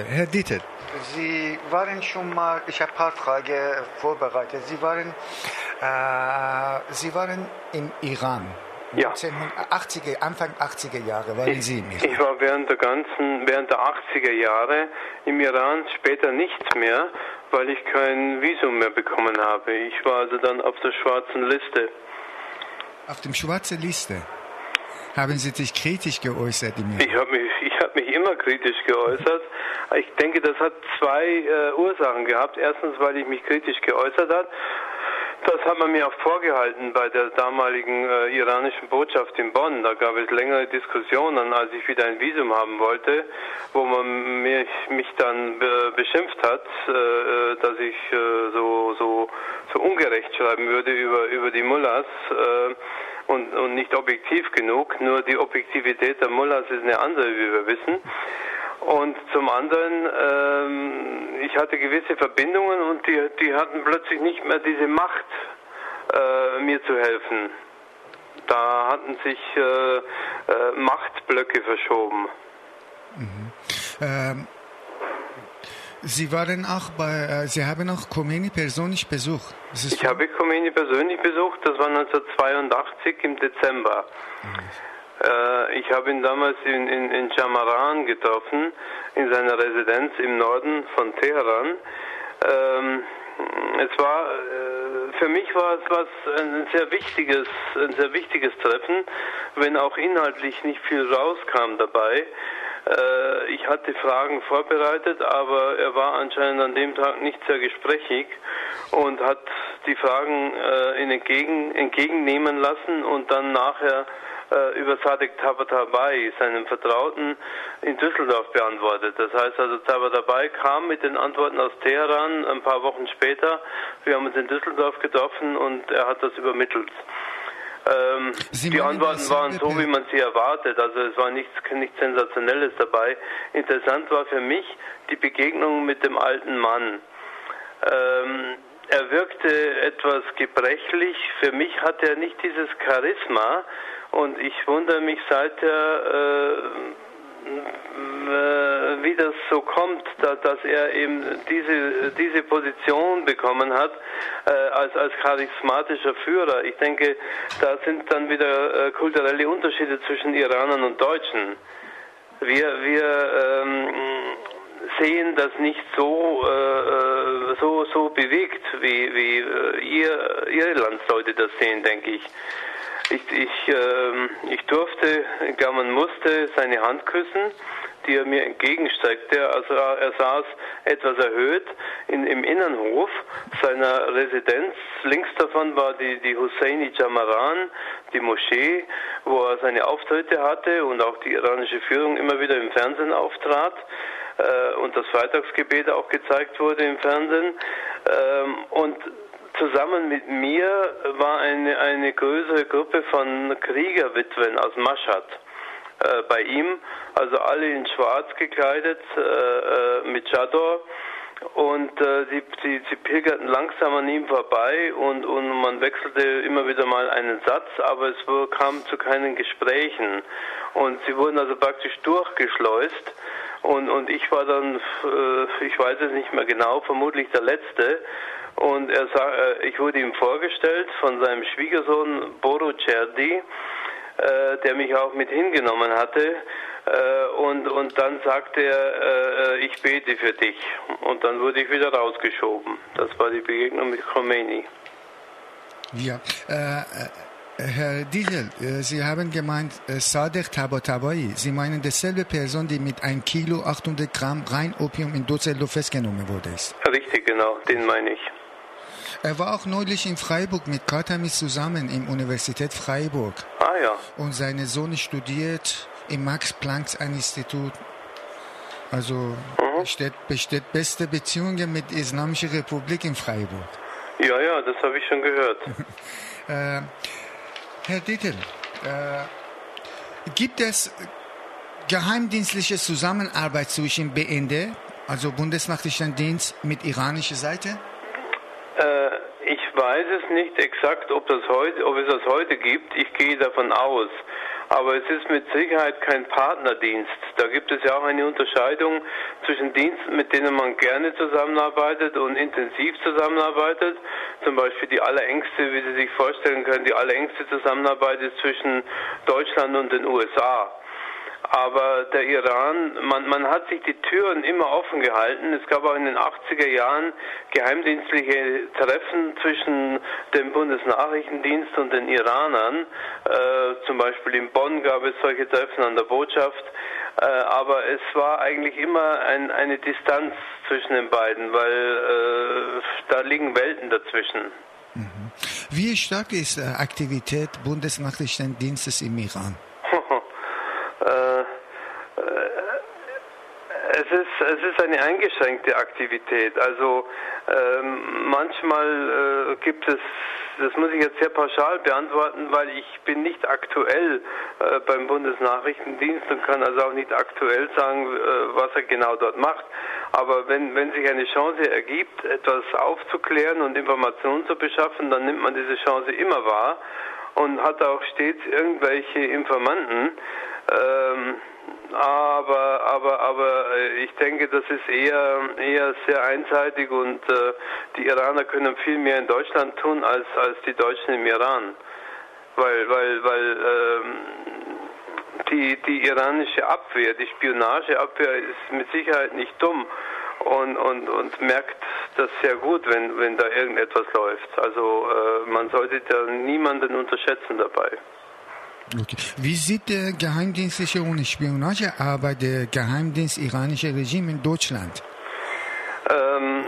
habe. Herr Dieter. Sie waren schon mal, ich habe ein paar Fragen vorbereitet. Sie waren, äh, Sie waren im Iran. Ja. 1980er, Anfang 80er Jahre waren Ich, Sie im Iran. ich war während der ganzen, während der 80er Jahre im Iran, später nichts mehr, weil ich kein Visum mehr bekommen habe. Ich war also dann auf der schwarzen Liste. Auf dem schwarzen Liste haben Sie sich kritisch geäußert. Ich habe mich, ich hab mich immer kritisch geäußert. Ich denke, das hat zwei äh, Ursachen gehabt. Erstens, weil ich mich kritisch geäußert habe. Das hat man mir auch vorgehalten bei der damaligen äh, iranischen Botschaft in Bonn. Da gab es längere Diskussionen, als ich wieder ein Visum haben wollte, wo man mich, mich dann be beschimpft hat, äh, äh, dass ich äh, so, so, so ungerecht schreiben würde über, über die Mullahs. Äh, und, und nicht objektiv genug. Nur die Objektivität der Mullahs ist eine andere, wie wir wissen. Und zum anderen, ähm, ich hatte gewisse Verbindungen und die, die hatten plötzlich nicht mehr diese Macht, äh, mir zu helfen. Da hatten sich äh, äh, Machtblöcke verschoben. Ähm, Sie waren auch bei, äh, Sie haben auch Khomeini persönlich besucht. Ich habe Khomeini persönlich besucht, das war 1982 im Dezember. Äh, ich habe ihn damals in, in, in Jamaran getroffen, in seiner Residenz im Norden von Teheran. Ähm, es war, äh, für mich war es was ein sehr wichtiges, ein sehr wichtiges Treffen, wenn auch inhaltlich nicht viel rauskam dabei. Äh, ich hatte Fragen vorbereitet, aber er war anscheinend an dem Tag nicht sehr gesprächig und hat die Fragen äh, entgegen, entgegennehmen lassen und dann nachher äh, über Sadek Tabatabai, seinem Vertrauten, in Düsseldorf beantwortet. Das heißt also, Tabatabai kam mit den Antworten aus Teheran ein paar Wochen später. Wir haben uns in Düsseldorf getroffen und er hat das übermittelt. Ähm, die Antworten waren so, wie man sie erwartet. Also es war nichts, nichts Sensationelles dabei. Interessant war für mich die Begegnung mit dem alten Mann. Ähm, er wirkte etwas gebrechlich. Für mich hat er nicht dieses Charisma. Und ich wundere mich seither, äh, äh, wie das so kommt, da, dass er eben diese, diese Position bekommen hat äh, als, als charismatischer Führer. Ich denke, da sind dann wieder äh, kulturelle Unterschiede zwischen Iranern und Deutschen. Wir, wir ähm, sehen das nicht so, äh, so, so bewegt, wie, wie äh, ihr, ihre Landsleute das sehen, denke ich. Ich, ich, ähm, ich durfte, gar man musste seine Hand küssen, die er mir entgegenstreckte. Also er saß etwas erhöht in, im Innenhof seiner Residenz. Links davon war die, die Husseini Jamaran, die Moschee, wo er seine Auftritte hatte und auch die iranische Führung immer wieder im Fernsehen auftrat äh, und das Freitagsgebet auch gezeigt wurde im Fernsehen. Ähm, und zusammen mit mir war eine, eine größere Gruppe von Kriegerwitwen aus Mashhad äh, bei ihm, also alle in schwarz gekleidet äh, äh, mit Chador und äh, sie, sie, sie pilgerten langsam an ihm vorbei und, und man wechselte immer wieder mal einen Satz, aber es kam zu keinen Gesprächen. Und sie wurden also praktisch durchgeschleust und, und ich war dann, äh, ich weiß es nicht mehr genau, vermutlich der Letzte und er sah, äh, ich wurde ihm vorgestellt von seinem Schwiegersohn Boru Cerdi, äh, der mich auch mit hingenommen hatte. Äh, und, und dann sagte er, äh, ich bete für dich. Und dann wurde ich wieder rausgeschoben. Das war die Begegnung mit Khomeini. Ja, äh, äh, Herr Diesel, äh, Sie haben gemeint, äh, Sadek Tabatabai. Sie meinen dieselbe Person, die mit 1 Kilo 800 Gramm rein Opium in Düsseldorf festgenommen wurde. Ist. Richtig, genau, den meine ich. Er war auch neulich in Freiburg mit Katamis zusammen im Universität Freiburg. Ah ja, Und seine Sohn studiert im Max-Planck-Institut. Also besteht, besteht beste Beziehungen mit der Islamischen Republik in Freiburg. ja, ja, das habe ich schon gehört. Äh, Herr Dittel, äh, gibt es geheimdienstliche Zusammenarbeit zwischen BND, also Bundesnachrichtendienst, mit iranischer Seite? Äh, ich weiß es nicht exakt, ob, das heute, ob es das heute gibt. Ich gehe davon aus. Aber es ist mit Sicherheit kein Partnerdienst. Da gibt es ja auch eine Unterscheidung zwischen Diensten, mit denen man gerne zusammenarbeitet und intensiv zusammenarbeitet. Zum Beispiel die allerengste, wie Sie sich vorstellen können, die allerengste Zusammenarbeit ist zwischen Deutschland und den USA. Aber der Iran, man, man hat sich die Türen immer offen gehalten. Es gab auch in den 80er Jahren geheimdienstliche Treffen zwischen dem Bundesnachrichtendienst und den Iranern. Äh, zum Beispiel in Bonn gab es solche Treffen an der Botschaft. Äh, aber es war eigentlich immer ein, eine Distanz zwischen den beiden, weil äh, da liegen Welten dazwischen. Mhm. Wie stark ist äh, Aktivität Bundesnachrichtendienstes im Iran? Äh, äh, es ist, eine eingeschränkte Aktivität. Also ähm, manchmal äh, gibt es, das muss ich jetzt sehr pauschal beantworten, weil ich bin nicht aktuell äh, beim Bundesnachrichtendienst und kann also auch nicht aktuell sagen, äh, was er genau dort macht. Aber wenn, wenn sich eine Chance ergibt, etwas aufzuklären und Informationen zu beschaffen, dann nimmt man diese Chance immer wahr und hat auch stets irgendwelche Informanten. Ähm, aber, aber, aber äh, ich denke, das ist eher, eher sehr einseitig und äh, die Iraner können viel mehr in Deutschland tun als, als die Deutschen im Iran. Weil, weil, weil ähm, die, die iranische Abwehr, die Spionageabwehr ist mit Sicherheit nicht dumm und, und, und merkt das sehr gut, wenn, wenn da irgendetwas läuft. Also äh, man sollte da niemanden unterschätzen dabei. Okay. Wie sieht der geheimdienstliche und Spionagearbeit der Geheimdienst iranische Regime in Deutschland? Ähm,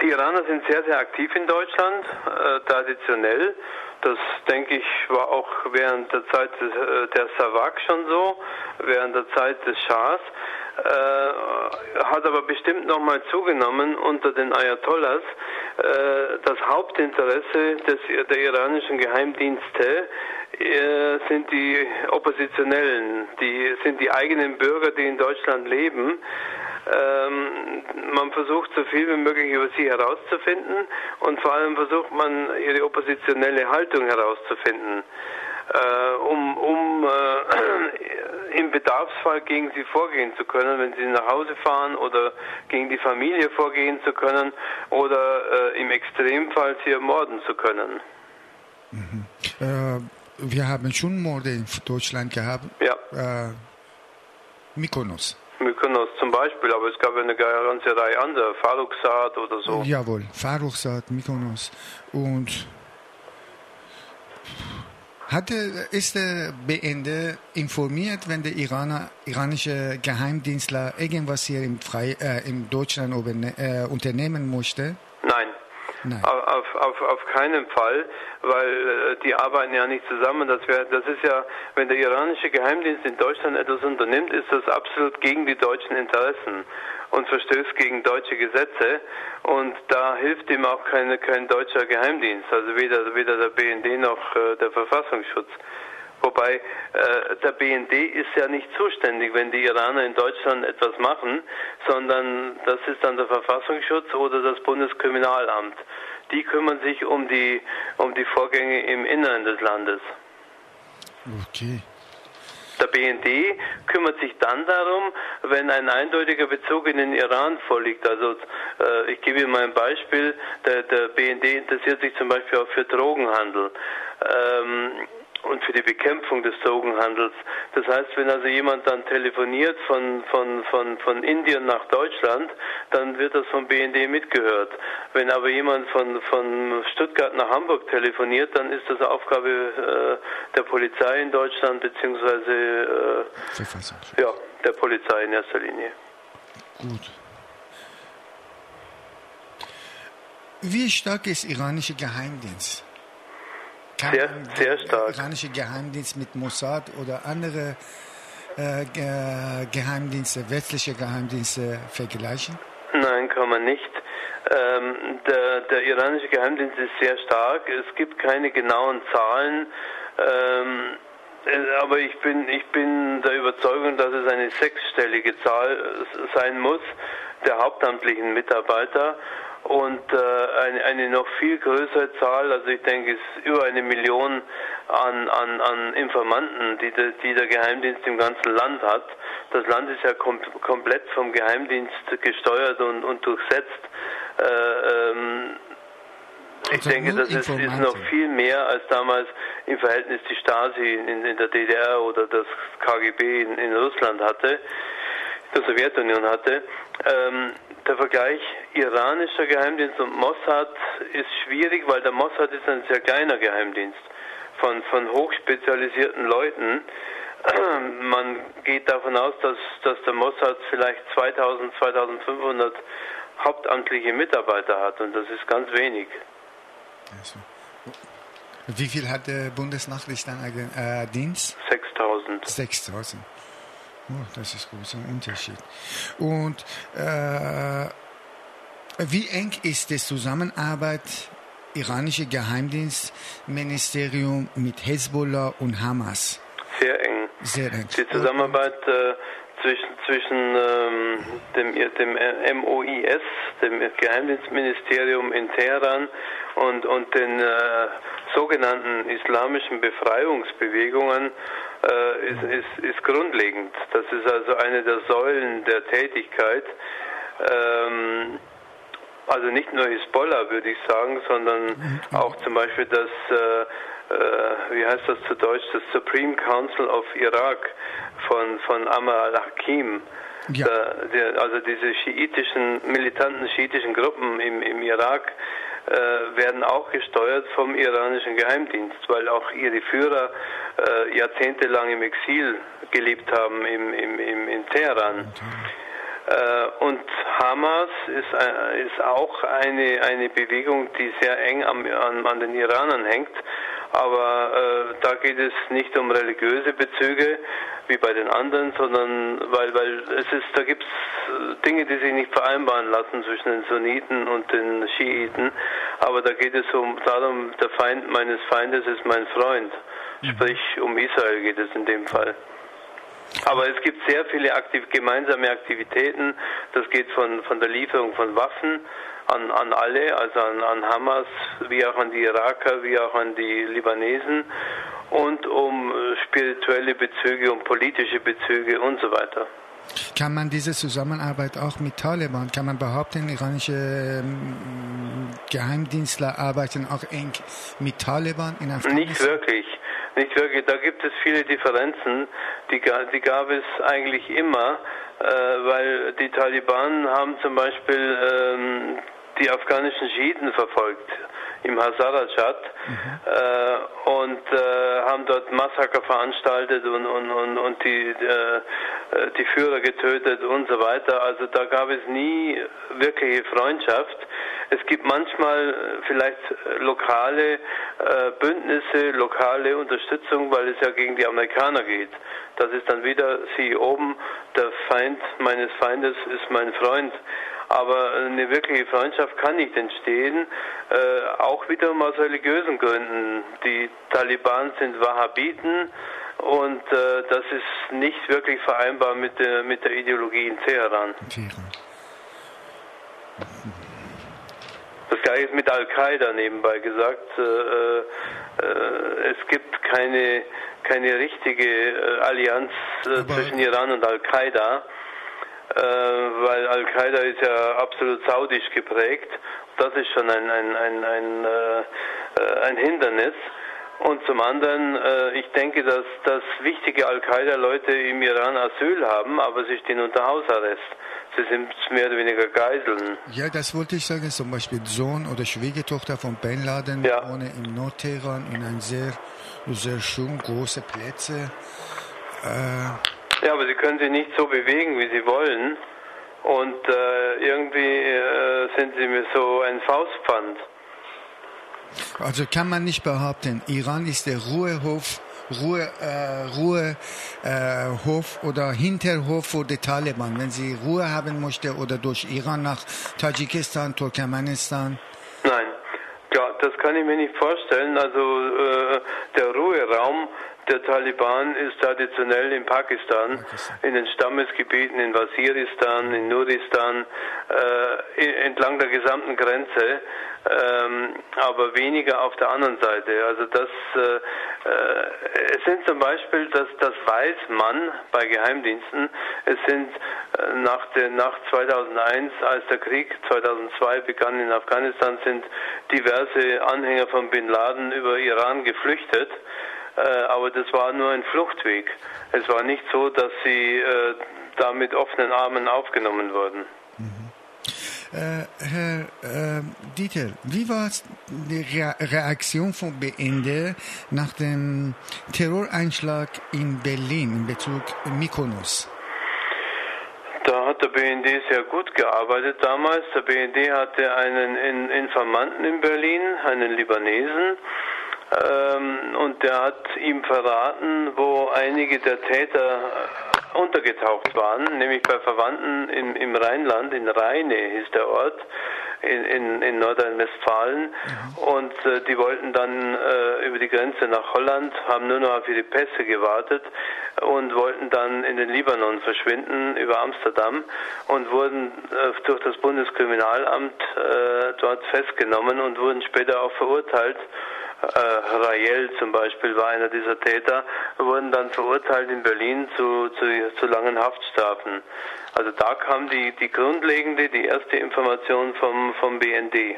die Iraner sind sehr, sehr aktiv in Deutschland, äh, traditionell. Das, denke ich, war auch während der Zeit des, äh, der Savak schon so, während der Zeit des Schahs. Äh, hat aber bestimmt nochmal zugenommen unter den Ayatollahs. Äh, das Hauptinteresse des, der iranischen Geheimdienste äh, sind die Oppositionellen, die sind die eigenen Bürger, die in Deutschland leben. Ähm, man versucht so viel wie möglich über sie herauszufinden und vor allem versucht man ihre oppositionelle Haltung herauszufinden, um, um äh, im Bedarfsfall gegen sie vorgehen zu können, wenn sie nach Hause fahren oder gegen die Familie vorgehen zu können oder äh, im Extremfall sie ermorden zu können. Mhm. Äh, wir haben schon Morde in Deutschland gehabt. Ja. Äh, Mykonos. Mykonos zum Beispiel, aber es gab eine ganze Reihe anderer, Faruksat oder so. Jawohl, Faruksat, Mykonos. Und hatte, ist der BND informiert, wenn der Iraner, iranische Geheimdienstler irgendwas hier im, Frei, äh, in Deutschland äh, unternehmen musste? Nein. Nein. Auf, auf, auf keinen Fall, weil äh, die arbeiten ja nicht zusammen. Das, wär, das ist ja, wenn der iranische Geheimdienst in Deutschland etwas unternimmt, ist das absolut gegen die deutschen Interessen und verstößt gegen deutsche Gesetze. Und da hilft ihm auch keine, kein deutscher Geheimdienst, also weder, weder der BND noch äh, der Verfassungsschutz. Wobei äh, der BND ist ja nicht zuständig, wenn die Iraner in Deutschland etwas machen, sondern das ist dann der Verfassungsschutz oder das Bundeskriminalamt. Die kümmern sich um die, um die Vorgänge im Inneren des Landes. Okay. Der BND kümmert sich dann darum, wenn ein eindeutiger Bezug in den Iran vorliegt. Also äh, ich gebe Ihnen mal ein Beispiel. Der, der, BND interessiert sich zum Beispiel auch für Drogenhandel. Ähm, und für die Bekämpfung des Drogenhandels. Das heißt, wenn also jemand dann telefoniert von, von, von, von Indien nach Deutschland, dann wird das vom BND mitgehört. Wenn aber jemand von, von Stuttgart nach Hamburg telefoniert, dann ist das Aufgabe äh, der Polizei in Deutschland, beziehungsweise äh, ja, der Polizei in erster Linie. Gut. Wie stark ist iranische Geheimdienst? Sehr, sehr stark. iranische Geheimdienst mit Mossad oder andere äh, Geheimdienste, westliche Geheimdienste vergleichen? Nein, kann man nicht. Ähm, der, der, iranische Geheimdienst ist sehr stark. Es gibt keine genauen Zahlen. Ähm, äh, aber ich bin, ich bin der Überzeugung, dass es eine sechsstellige Zahl sein muss der hauptamtlichen Mitarbeiter und äh, eine, eine, noch viel größere Zahl, also ich denke es ist über eine Million an, an, an Informanten, die, de, die der Geheimdienst im ganzen Land hat. Das Land ist ja kom komplett vom Geheimdienst gesteuert und, und durchsetzt. Äh, ähm, ich also denke, das ist, ist, noch viel mehr als damals im Verhältnis die Stasi in, in der DDR oder das KGB in, in Russland hatte, der Sowjetunion hatte. Ähm, der Vergleich iranischer Geheimdienst und Mossad ist schwierig, weil der Mossad ist ein sehr kleiner Geheimdienst von, von hochspezialisierten Leuten. Man geht davon aus, dass, dass der Mossad vielleicht 2000, 2500 hauptamtliche Mitarbeiter hat und das ist ganz wenig. Also. Wie viel hat der Bundesnachrichtendienst? Äh, 6000. 6000. Oh, das ist großer Unterschied. Und äh, wie eng ist die Zusammenarbeit iranische Geheimdienstministerium mit Hezbollah und Hamas? Sehr eng. Sehr eng. Die Zusammenarbeit äh, zwischen, zwischen ähm, dem, dem MOIS, dem Geheimdienstministerium in Teheran und, und den äh, sogenannten islamischen Befreiungsbewegungen äh, ist, ist, ist grundlegend. Das ist also eine der Säulen der Tätigkeit. Ähm, also nicht nur Hisbollah, würde ich sagen, sondern auch zum Beispiel das, äh, äh, wie heißt das zu Deutsch, das Supreme Council of Iraq von, von Amr al-Hakim. Ja. Der, also diese schiitischen, militanten schiitischen Gruppen im, im Irak äh, werden auch gesteuert vom iranischen Geheimdienst, weil auch ihre Führer äh, jahrzehntelang im Exil gelebt haben im, im, im, in Teheran. Äh, und Hamas ist, äh, ist auch eine, eine Bewegung, die sehr eng am, an, an den Iranern hängt. Aber äh, da geht es nicht um religiöse Bezüge wie bei den anderen, sondern weil, weil es ist, da gibt es Dinge, die sich nicht vereinbaren lassen zwischen den Sunniten und den Schiiten. Aber da geht es um darum, der Feind meines Feindes ist mein Freund. Mhm. Sprich, um Israel geht es in dem Fall. Aber es gibt sehr viele aktiv, gemeinsame Aktivitäten. Das geht von, von der Lieferung von Waffen an, an alle, also an, an Hamas, wie auch an die Iraker, wie auch an die Libanesen und um äh, spirituelle Bezüge, um politische Bezüge und so weiter. Kann man diese Zusammenarbeit auch mit Taliban, kann man behaupten, iranische ähm, Geheimdienstler arbeiten auch eng mit Taliban in Afghanistan? Nicht wirklich. Nicht wirklich, da gibt es viele Differenzen, die, die gab es eigentlich immer, äh, weil die Taliban haben zum Beispiel ähm, die afghanischen Schiiten verfolgt im Hazarajat mhm. äh, und äh, haben dort Massaker veranstaltet und, und, und, und die, äh, die Führer getötet und so weiter. Also da gab es nie wirkliche Freundschaft. Es gibt manchmal vielleicht lokale äh, Bündnisse, lokale Unterstützung, weil es ja gegen die Amerikaner geht. Das ist dann wieder sie oben, der Feind meines Feindes ist mein Freund aber eine wirkliche Freundschaft kann nicht entstehen, äh, auch wiederum aus religiösen Gründen. Die Taliban sind Wahhabiten und äh, das ist nicht wirklich vereinbar mit der, mit der Ideologie in Teheran. Das gleiche ist mit Al-Qaida nebenbei gesagt. Äh, äh, äh es gibt keine, keine richtige äh, Allianz zwischen Iran und Al-Qaida äh, weil Al-Qaida ist ja absolut saudisch geprägt. Das ist schon ein, ein, ein, ein, äh, ein Hindernis. Und zum anderen, äh, ich denke, dass, dass wichtige Al-Qaida-Leute im Iran Asyl haben, aber sie stehen unter Hausarrest. Sie sind mehr oder weniger Geiseln. Ja, das wollte ich sagen. Zum Beispiel Sohn oder Schwiegertochter von Bin Laden ja. wohnen im Nordteheran in einem sehr, sehr schön große Plätze. Äh, ja, aber sie können sich nicht so bewegen, wie sie wollen. Und äh, irgendwie äh, sind sie mir so ein Faustpfand. Also kann man nicht behaupten, Iran ist der Ruhehof, Ruhe, äh, Ruhehof äh, oder Hinterhof für die Taliban, wenn sie Ruhe haben möchte oder durch Iran nach Tadschikistan, Turkmenistan. Nein, ja, das kann ich mir nicht vorstellen. Also äh, der Ruheraum Der Taliban ist traditionell in Pakistan, in den Stammesgebieten, in Waziristan, in Nuristan, äh, entlang der gesamten Grenze, ähm, aber weniger auf der anderen Seite. Also das, äh, äh, es sind zum Beispiel, das, das weiß man bei Geheimdiensten, es sind äh, nach, der, nach 2001, als der Krieg 2002 begann in Afghanistan, sind diverse Anhänger von Bin Laden über Iran geflüchtet. Äh, aber das war nur ein Fluchtweg. Es war nicht so, dass sie äh, da mit offenen Armen aufgenommen wurden. Äh, Herr äh, Dieter, wie war die Re Reaktion von BND nach dem Terroreinschlag in Berlin in Bezug Mykonos? Da hat der BND sehr gut gearbeitet damals. Der BND hatte einen Informanten in Berlin, einen Libanesen, ähm, und der hat ihm verraten, wo einige der Täter untergetaucht waren, nämlich bei Verwandten im, im Rheinland, in Rheine hieß der Ort, in, in, in Nordrhein-Westfalen. Mhm. Und äh, die wollten dann äh, über die Grenze nach Holland, haben nur noch auf ihre Pässe gewartet und wollten dann in den Libanon verschwinden über Amsterdam und wurden äh, durch das Bundeskriminalamt äh, dort festgenommen und wurden später auch verurteilt äh, Rael zum Beispiel war einer dieser Täter, wurden dann verurteilt in Berlin zu, zu, zu langen Haftstrafen. Also da kam die, die grundlegende, die erste Information vom, vom BND.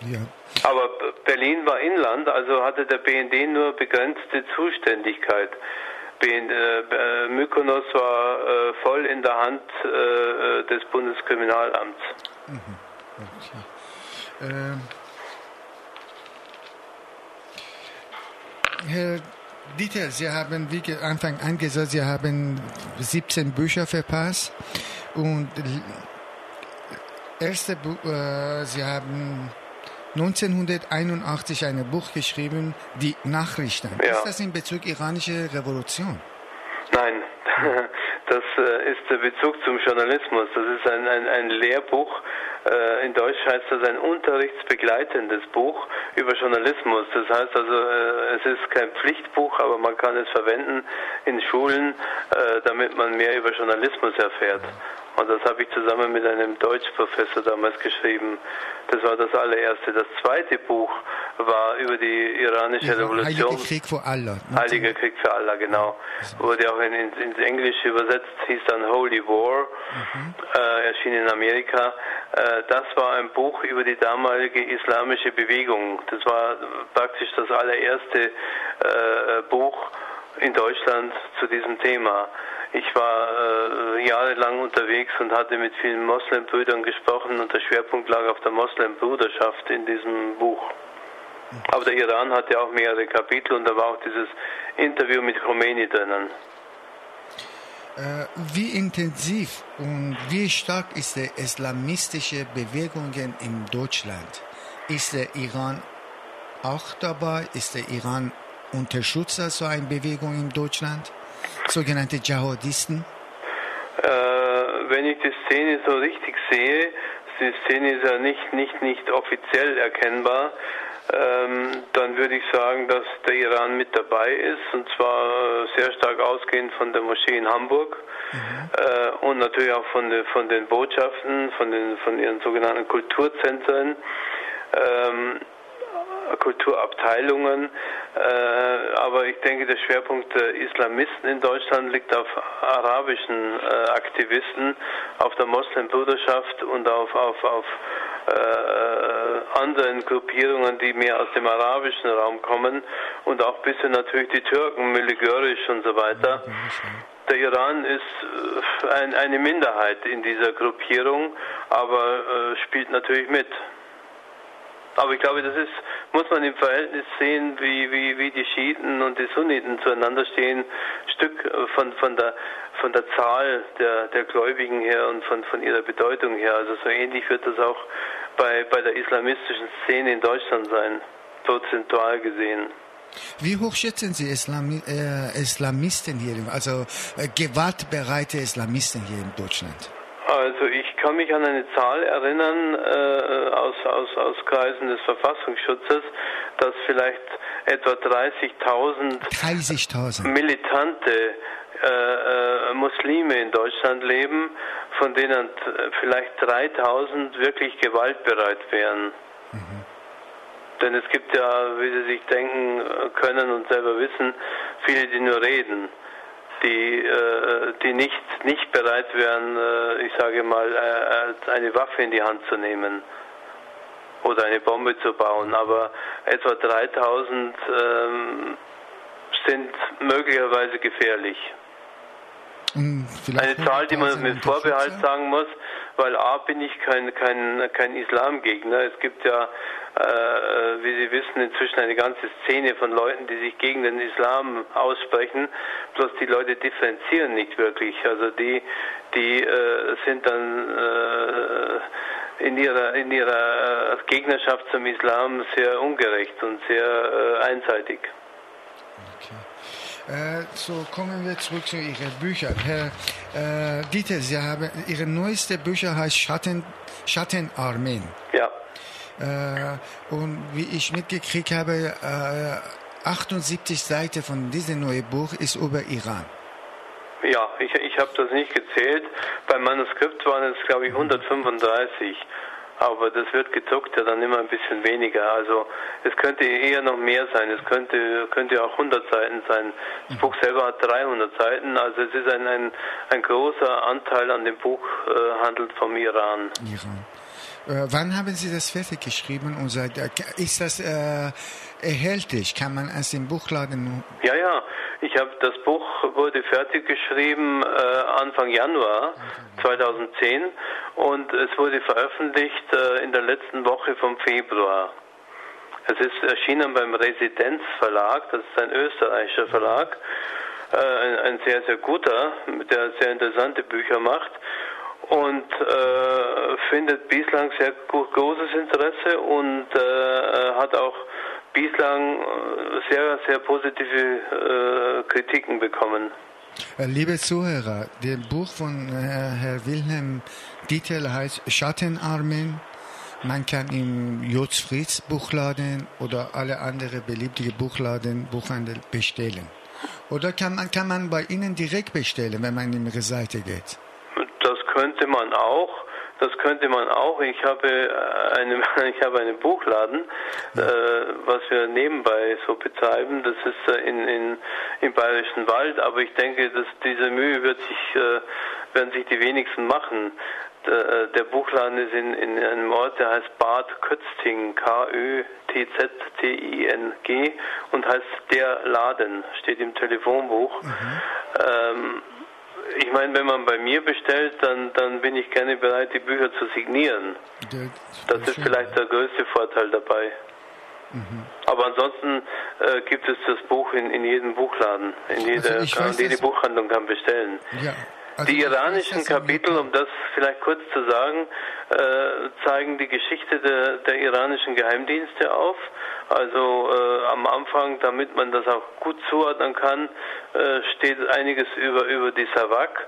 Ja. Aber Berlin war Inland, also hatte der BND nur begrenzte Zuständigkeit. BND, äh, Mykonos war äh, voll in der Hand äh, äh des Bundeskriminalamts. Mhm. Okay. Ähm. Herr Dieter, Sie haben wie Anfang an gesagt, Sie haben 17 Bücher verpasst und erste Bu äh, Sie haben 1981 ein Buch geschrieben, die Nachrichten. Ja. Ist das in Bezug iranische Revolution? Nein, das äh, ist der Bezug zum Journalismus. Das ist ein, ein, ein Lehrbuch äh, in Deutsch heißt das ein unterrichtsbegleitendes Buch über Journalismus. Das heißt also, äh, es ist kein Pflichtbuch, aber man kann es verwenden in Schulen, äh, damit man mehr über Journalismus erfährt. Und das habe ich zusammen mit einem Deutschprofessor damals geschrieben. Das war das allererste. Das zweite Buch war über die iranische ja, Revolution. Heiliger Krieg für Allah. Heiliger Krieg für Allah, genau. Wurde auch in, in, ins Englische übersetzt, hieß dann Holy War, mhm. äh, erschien in Amerika. Äh, das war ein Buch über die damalige islamische Bewegung. Das war praktisch das allererste äh, Buch in Deutschland zu diesem Thema. Ich war äh, jahrelang unterwegs und hatte mit vielen Moslembrüdern gesprochen und der Schwerpunkt lag auf der Moslembruderschaft in diesem Buch. Aber der Iran hatte auch mehrere Kapitel und da war auch dieses Interview mit Khomeini drinnen. Äh, wie intensiv und wie stark ist die islamistische Bewegung in Deutschland? Ist der Iran auch dabei? Ist der Iran Unterstützer so einer Bewegung in Deutschland? Sogenannte Dschihadisten? Äh, wenn ich die Szene so richtig sehe, die Szene ist ja nicht, nicht, nicht offiziell erkennbar, ähm, dann würde ich sagen, dass der Iran mit dabei ist und zwar sehr stark ausgehend von der Moschee in Hamburg mhm. und natürlich auch von, von den Botschaften, von, den, von ihren sogenannten Kulturzentren. Ähm, Kulturabteilungen, aber ich denke, der Schwerpunkt der Islamisten in Deutschland liegt auf arabischen äh, Aktivisten, auf der Moslembruderschaft und auf, auf, auf äh, anderen Gruppierungen, die mehr aus dem arabischen Raum kommen und auch ein bisschen natürlich die Türken, Miligörisch und so weiter. Der Iran ist äh, ein, eine Minderheit in dieser Gruppierung, aber äh, spielt natürlich mit. Aber ich glaube, das ist, muss man im Verhältnis sehen, wie, wie, wie die Schiiten und die Sunniten zueinander stehen, Stück von, von, der, von der Zahl der, der Gläubigen her und von, von ihrer Bedeutung her. Also so ähnlich wird das auch bei, bei der islamistischen Szene in Deutschland sein, prozentual gesehen. Wie hoch schätzen Sie Islami äh, Islamisten hier, also äh, gewaltbereite Islamisten hier in Deutschland? Also ich kann mich an eine Zahl erinnern äh, aus, aus, aus Kreisen des Verfassungsschutzes, dass vielleicht etwa 30.000 30.000. militante äh, äh, Muslime in Deutschland leben, von denen vielleicht 3000 wirklich gewaltbereit wären. Denn es gibt ja, wie Sie sich denken können und selber wissen, viele, die nur reden, die, äh, die nicht, nicht bereit wären, äh, ich sage mal, äh, eine Waffe in die Hand zu nehmen oder eine Bombe zu bauen. Aber etwa 3000 ähm, sind möglicherweise gefährlich. Eine Zahl, die man mit Vorbehalt sagen muss, weil A bin ich kein, kein, kein Islamgegner. Es gibt ja, äh, wie Sie wissen, inzwischen eine ganze Szene von Leuten, die sich gegen den Islam aussprechen. Bloß die Leute differenzieren nicht wirklich. Also die, die äh, sind dann äh, in ihrer, in ihrer Gegnerschaft zum Islam sehr ungerecht und sehr äh, einseitig. Äh, so kommen wir zurück zu Ihren Büchern. Herr äh, Dieter, Sie haben Ihre neueste Bücher heißt Schatten, Schattenarmeen. Ja. Äh, und wie ich mitgekriegt habe, 78 äh, Seiten von diesem neuen Buch ist über Iran. Ja, ich, ich habe das nicht gezählt. Beim Manuskript waren es, glaube ich, 135 aber das wird gedruckt ja dann immer ein bisschen weniger. Also es könnte eher noch mehr sein. Es könnte, könnte auch 100 Seiten sein. Das Buch selber hat 300 Seiten. Also es ist ein, ein, ein großer Anteil an dem Buch äh, handelt vom Iran. Iran. Äh, wann haben Sie das fertig geschrieben? Und seit, äh, ist das äh, erhältlich? Kann man es im Buchladen? Ja, ja. Ich habe das Buch wurde fertig geschrieben äh, Anfang Januar 2010 und es wurde veröffentlicht äh, in der letzten Woche vom Februar. Es ist erschienen beim Residenzverlag, das ist ein österreichischer Verlag, äh, ein, ein, sehr, sehr guter, der sehr interessante Bücher macht und äh, findet bislang sehr großes Interesse und äh, hat auch bislang äh, sehr, sehr positive äh, Kritiken bekommen. Äh, liebe Zuhörer, das Buch von äh, Herr Wilhelm Dietel heißt Schattenarmen. Man kann im Jots Fritz Buchladen oder alle anderen beliebten Buchladen, Buchhandel bestellen. Oder kann man, kann man bei Ihnen direkt bestellen, wenn man in Ihre Seite geht? Könnte man auch. Das könnte man auch. Ich habe äh, eine, ich habe einen Buchladen, äh, was wir nebenbei so betreiben. Das ist äh, in, in, im Bayerischen Wald. Aber ich denke, dass diese Mühe wird sich, äh, werden sich die wenigsten machen. Der, äh, der Buchladen ist in, in einem Ort, der heißt Bad Kötzting, K-Ö-T-Z-T-I-N-G und heißt Der Laden, steht im Telefonbuch. Mhm. Ähm, ich meine, wenn man bei mir bestellt, dann, dann bin ich gerne bereit, die Bücher zu signieren. Das, das ist vielleicht der größte Vorteil dabei. Mhm. Aber ansonsten äh, gibt es das Buch in, in jedem Buchladen. In jeder, also kann, weiß, jede Buchhandlung kann bestellen. Ja. Also die iranischen Kapitel, um das vielleicht kurz zu sagen, äh, zeigen die Geschichte der, der iranischen Geheimdienste auf. Also äh, am Anfang, damit man das auch gut zuordnen kann, steht einiges über, über die Savak,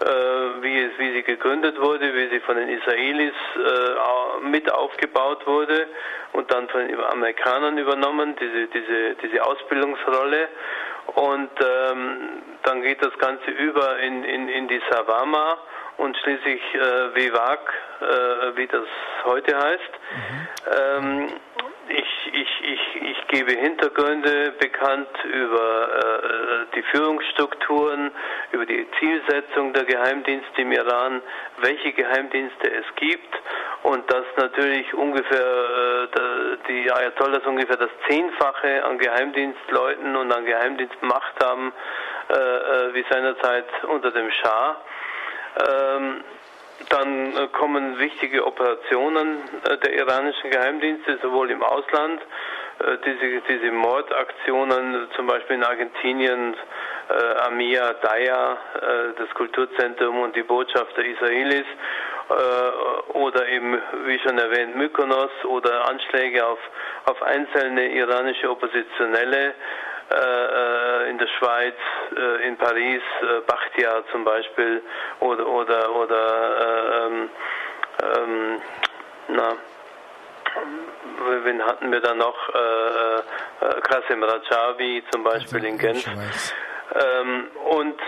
äh, wie, wie sie gegründet wurde, wie sie von den Israelis äh, mit aufgebaut wurde und dann von den Amerikanern übernommen, diese, diese, diese Ausbildungsrolle. Und ähm, dann geht das Ganze über in, in, in die Savama und schließlich äh, Vivak, äh, wie das heute heißt. Mhm. Ähm, ich, ich, ich, ich gebe Hintergründe bekannt über äh, die Führungsstrukturen, über die Zielsetzung der Geheimdienste im Iran, welche Geheimdienste es gibt und dass natürlich ungefähr äh, die Ayatollahs ungefähr das Zehnfache an Geheimdienstleuten und an Geheimdienstmacht haben äh, äh wie seinerzeit unter dem Schah. Ähm, dann äh, kommen wichtige Operationen äh, der iranischen Geheimdienste, sowohl im Ausland, äh, diese, diese Mordaktionen, zum Beispiel in Argentinien, Amia, Daya, das Kulturzentrum und die Botschaft der Israelis, oder eben, wie schon erwähnt, Mykonos oder Anschläge auf, auf einzelne iranische Oppositionelle, in der Schweiz, äh, in Paris, äh, Bachtia zum Beispiel oder oder oder ähm, ähm, na äh, wen hatten wir da noch? Äh, äh, Qasim Rajavi zum Beispiel in Genf. Ähm, und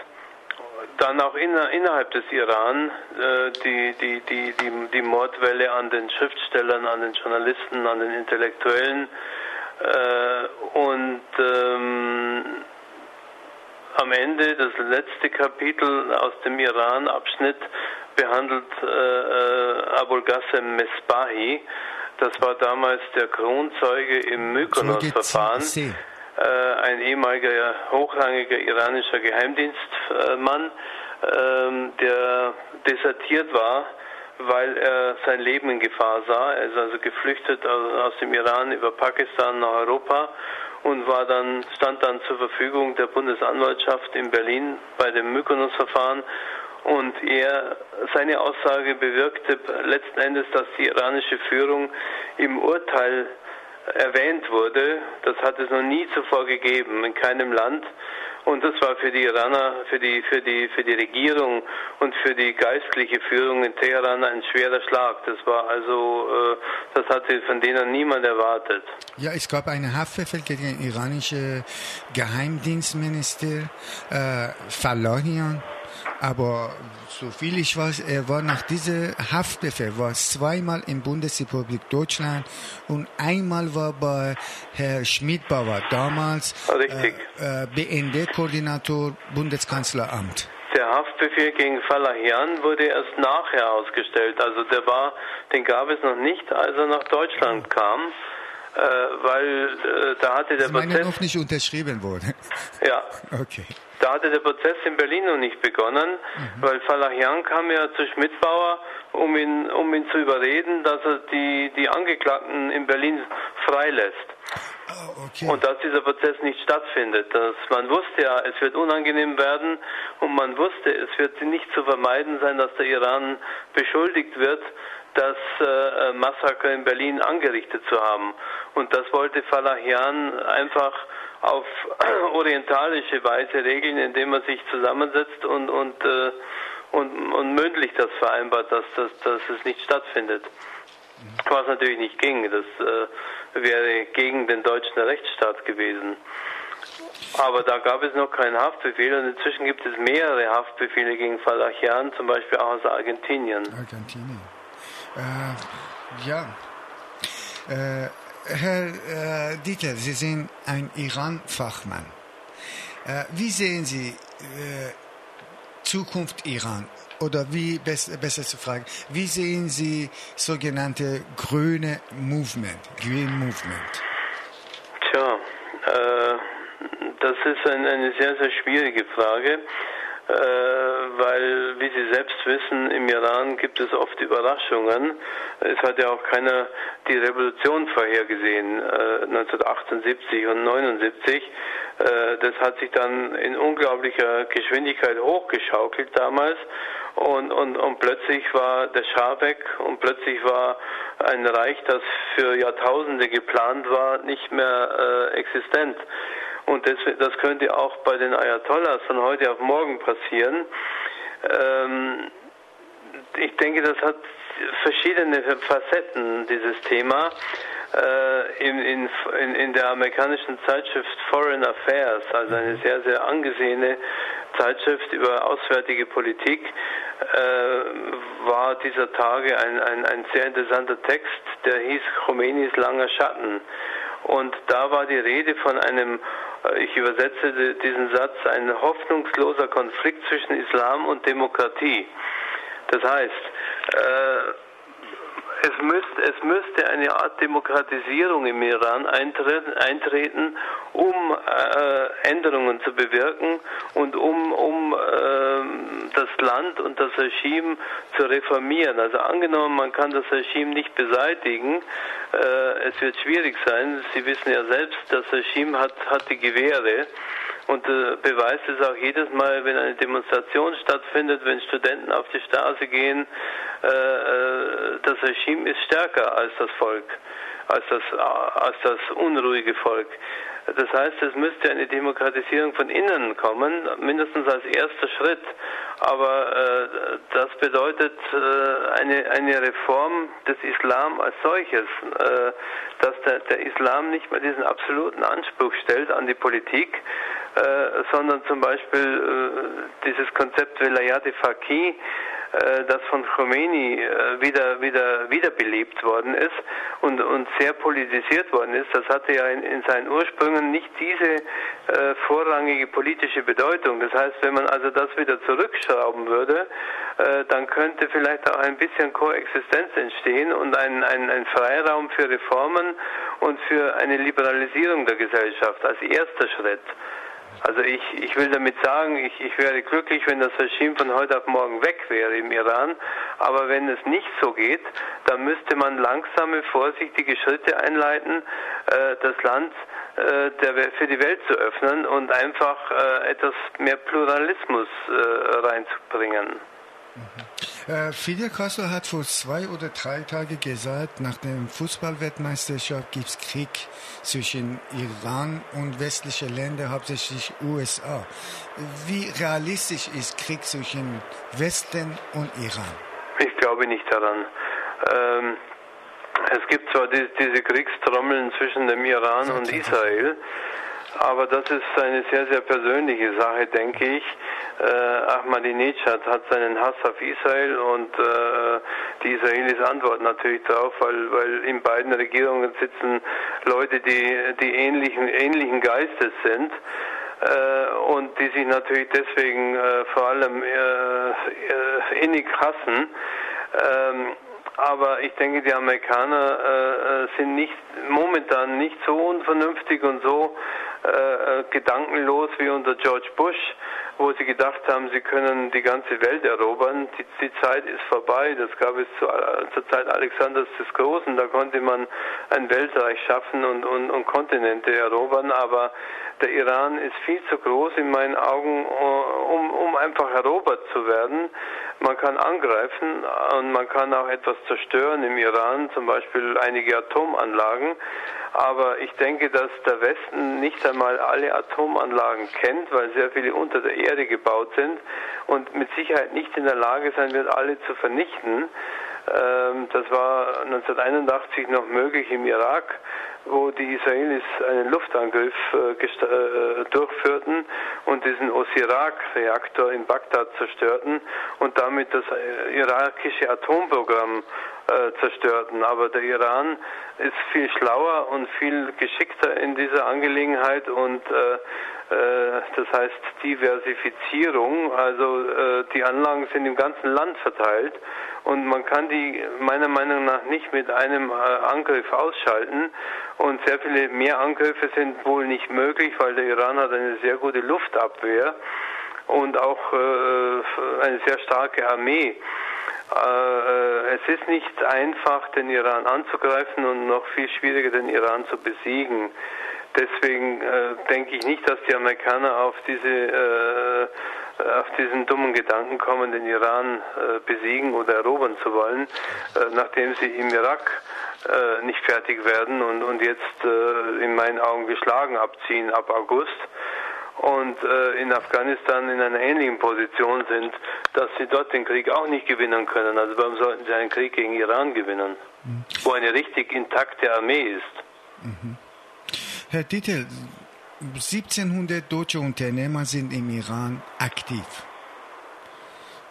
dann auch inner, innerhalb des Iran äh, die, die, die, die, die Mordwelle an den Schriftstellern, an den Journalisten, an den Intellektuellen. Äh, und ähm, am Ende, das letzte Kapitel aus dem Iran-Abschnitt, behandelt äh, äh Abul Ghassem Mesbahi. Das war damals der Kronzeuge im Mykonos-Verfahren. Äh, ein ehemaliger hochrangiger iranischer Geheimdienstmann, ähm, der desertiert war, weil er sein Leben in Gefahr sah. Er ist also geflüchtet aus dem Iran über Pakistan nach Europa und war dann, stand dann zur Verfügung der Bundesanwaltschaft in Berlin bei dem Mykonos-Verfahren und er, seine Aussage bewirkte letzten Endes, dass die iranische Führung im Urteil erwähnt wurde. Das hat es noch nie zuvor gegeben in keinem Land. Und das war für die Iraner, für die, für die, für die Regierung und für die geistliche Führung in Teheran ein schwerer Schlag. Das war also, äh, das hatte von denen niemand erwartet. Ja, es gab einen Haftbefehl gegen den iranischen Geheimdienstminister äh, Falahian aber so viel ich weiß, er war nach diesem Haftbefehl war zweimal in Bundesrepublik Deutschland und einmal war bei Herr Schmidbauer damals äh, äh, BND-Koordinator Bundeskanzleramt. Der Haftbefehl gegen Falahian wurde erst nachher ausgestellt. Also der war, den gab es noch nicht, als er nach Deutschland kam, äh, weil äh, da hatte der Sie Prozess noch nicht unterschrieben wurde. Ja. Okay. Da hatte der Prozess in Berlin noch nicht begonnen, mhm. weil Falachian kam ja zu Schmidbauer, um ihn, um ihn zu überreden, dass er die, die Angeklagten in Berlin freilässt. Oh, okay. Und dass dieser Prozess nicht stattfindet. Dass man wusste ja, es wird unangenehm werden und man wusste, es wird nicht zu vermeiden sein, dass der Iran beschuldigt wird, das äh, Massaker in Berlin angerichtet zu haben. Und das wollte Falachian einfach auf orientalische Weise regeln, indem man sich zusammensetzt und, und, äh, und, und mündlich das vereinbart, dass, dass, dass es nicht stattfindet. Was natürlich nicht ging. Das äh, wäre gegen den deutschen Rechtsstaat gewesen. Aber da gab es noch keinen Haftbefehl und inzwischen gibt es mehrere Haftbefehle gegen Falachian, zum Beispiel auch aus Argentinien. Argentinien. Äh, ja. Äh, Herr äh, Dieter, Sie sind ein Iran-Fachmann. Äh, wie sehen Sie äh, Zukunft Iran? Oder wie, besser, besser zu fragen, wie sehen Sie sogenannte grüne Movement, Green Movement? Tja, äh, das ist ein, eine sehr, sehr schwierige Frage. Äh, weil, wie Sie selbst wissen, im Iran gibt es oft Überraschungen. Es hat ja auch keiner die Revolution vorhergesehen, 1978 äh, und 79. Äh, das hat sich dann in unglaublicher Geschwindigkeit hochgeschaukelt damals. Und, und, und plötzlich war der Schah weg und plötzlich war ein Reich, das für Jahrtausende geplant war, nicht mehr existent. Und das, das könnte auch bei den Ayatollahs von heute auf morgen passieren. Ähm, ich denke, das hat verschiedene Facetten, dieses Thema. Äh, in, in, in der amerikanischen Zeitschrift Foreign Affairs, also eine sehr, sehr angesehene Zeitschrift über auswärtige Politik, äh, war dieser Tage ein, ein, ein sehr interessanter Text, der hieß Khomeinis langer Schatten. Und da war die Rede von einem, ich übersetze diesen Satz, ein hoffnungsloser Konflikt zwischen Islam und Demokratie. Das heißt, äh, es müsste, es müsste eine Art Demokratisierung im Iran eintreten, eintreten um äh, Änderungen zu bewirken und um, um äh, das Land und das Regime zu reformieren. Also angenommen, man kann das Regime nicht beseitigen, äh, es wird schwierig sein. Sie wissen ja selbst, das Regime hat, hat die Gewehre und äh, beweist es auch jedes Mal, wenn eine Demonstration stattfindet, wenn Studenten auf die Straße gehen, das Regime ist stärker als das Volk, als das, als das unruhige Volk. Das heißt, es müsste eine Demokratisierung von innen kommen, mindestens als erster Schritt. Aber äh, das bedeutet äh, eine, eine Reform des Islam als solches, äh, dass der, der, Islam nicht mehr diesen absoluten Anspruch stellt an die Politik, äh, sondern zum Beispiel äh, dieses Konzept Velayat Faqih, äh, das von Khomeini äh, wieder, wieder, wiederbelebt worden ist und, und sehr politisiert worden ist. Das hatte ja in, in seinen Ursprüngen nicht diese äh, vorrangige politische Bedeutung. Das heißt, wenn man also das wieder zurückschrauben würde, äh, dann könnte vielleicht auch ein bisschen Koexistenz entstehen und ein, ein, ein Freiraum für Reformen und für eine Liberalisierung der Gesellschaft als erster Schritt. Also ich, ich will damit sagen, ich, ich wäre glücklich, wenn das Regime von heute auf morgen weg wäre im Iran. Aber wenn es nicht so geht, dann müsste man langsame, vorsichtige Schritte einleiten, äh, das Land äh, der, für die Welt zu öffnen und einfach äh, etwas mehr Pluralismus äh, reinzubringen. Mhm. Äh, Fidel Castro hat vor zwei oder drei Tagen gesagt, nach der Fußballweltmeisterschaft gibt es Krieg zwischen Iran und westlichen Ländern, hauptsächlich USA. Wie realistisch ist Krieg zwischen Westen und Iran? Ich glaube nicht daran. Ähm, es gibt zwar die, diese Kriegstrommeln zwischen dem Iran und Israel, aber das ist eine sehr, sehr persönliche Sache, denke ich. Äh, Ahmadinejad hat seinen Hass auf Israel und äh, die Israelis antworten natürlich darauf, weil, weil in beiden Regierungen sitzen Leute, die, die ähnlichen, ähnlichen Geistes sind äh, und die sich natürlich deswegen äh, vor allem äh, äh, innig hassen. Ähm, aber ich denke, die Amerikaner äh, äh, sind nicht momentan nicht so unvernünftig und so gedankenlos wie unter George Bush, wo sie gedacht haben, sie können die ganze Welt erobern. Die, die Zeit ist vorbei. Das gab es zu, zur Zeit Alexanders des Großen. Da konnte man ein Weltreich schaffen und, und, und Kontinente erobern. Aber der Iran ist viel zu groß in meinen Augen, um, um einfach erobert zu werden. Man kann angreifen und man kann auch etwas zerstören im Iran, zum Beispiel einige Atomanlagen. Aber ich denke, dass der Westen nicht einmal alle Atomanlagen kennt, weil sehr viele unter der Erde gebaut sind und mit Sicherheit nicht in der Lage sein wird, alle zu vernichten. Ähm, das war 1981 noch möglich im Irak wo die Israelis einen Luftangriff äh, äh, durchführten und diesen Osirak-Reaktor in Bagdad zerstörten und damit das äh, irakische Atomprogramm äh, zerstörten. Aber der Iran ist viel schlauer und viel geschickter in dieser Angelegenheit und äh, äh, das heißt Diversifizierung, also die Anlagen sind im ganzen Land verteilt und man kann die meiner Meinung nach nicht mit einem Angriff ausschalten und sehr viele mehr Angriffe sind wohl nicht möglich, weil der Iran hat eine sehr gute Luftabwehr und auch eine sehr starke Armee. Es ist nicht einfach, den Iran anzugreifen und noch viel schwieriger, den Iran zu besiegen. Deswegen äh, denke ich nicht, dass die Amerikaner auf diese äh, auf diesen dummen Gedanken kommen, den Iran äh, besiegen oder erobern zu wollen, äh, nachdem sie im Irak äh, nicht fertig werden und, und jetzt äh, in meinen Augen geschlagen abziehen ab August und in Afghanistan in einer ähnlichen Position sind, dass sie dort den Krieg auch nicht gewinnen können. Also warum sollten sie einen Krieg gegen Iran gewinnen, mhm. wo eine richtig intakte Armee ist? Mhm. Herr Titel, 1700 deutsche Unternehmer sind im Iran aktiv.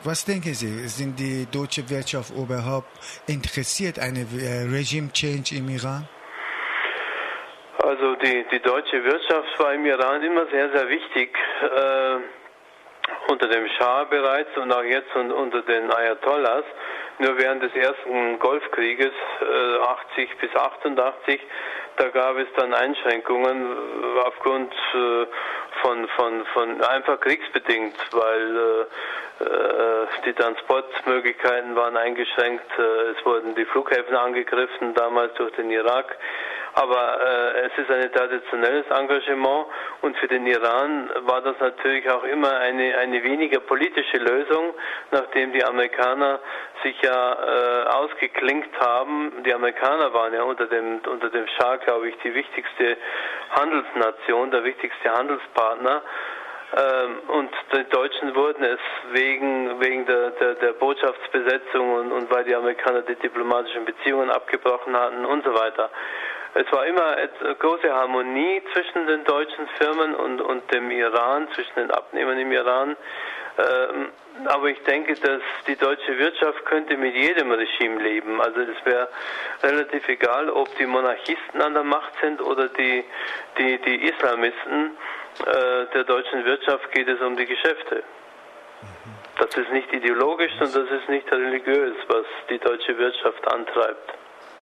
Was denken Sie, sind die deutsche Wirtschaft überhaupt interessiert an einem äh, Regime-Change im Iran? Also die, die deutsche Wirtschaft war im Iran immer sehr, sehr wichtig. Äh, unter dem Schah bereits und auch jetzt unter den Ayatollahs. Nur während des ersten Golfkrieges äh, 80 bis 88 da gab es dann Einschränkungen aufgrund äh, von, von, von einfach kriegsbedingt, weil äh, äh, die Transportmöglichkeiten waren eingeschränkt, es wurden die Flughäfen angegriffen, damals durch den Irak. Aber äh, es ist ein traditionelles Engagement und für den Iran war das natürlich auch immer eine, eine weniger politische Lösung, nachdem die Amerikaner sich ja äh, ausgeklinkt haben. Die Amerikaner waren ja unter dem, unter dem Schah, glaube ich, die wichtigste Handelsnation, der wichtigste Handelspartner. Ähm, und die Deutschen wurden es wegen, wegen der, der, der Botschaftsbesetzung und, und weil die Amerikaner die diplomatischen Beziehungen abgebrochen hatten und so weiter. Es war immer eine große Harmonie zwischen den deutschen Firmen und, und dem Iran, zwischen den Abnehmern im Iran. Ähm, aber ich denke, dass die deutsche Wirtschaft könnte mit jedem Regime leben. Also es wäre relativ egal, ob die Monarchisten an der Macht sind oder die, die, die Islamisten. Äh, der deutschen Wirtschaft geht es um die Geschäfte. Das ist nicht ideologisch und das ist nicht religiös, was die deutsche Wirtschaft antreibt.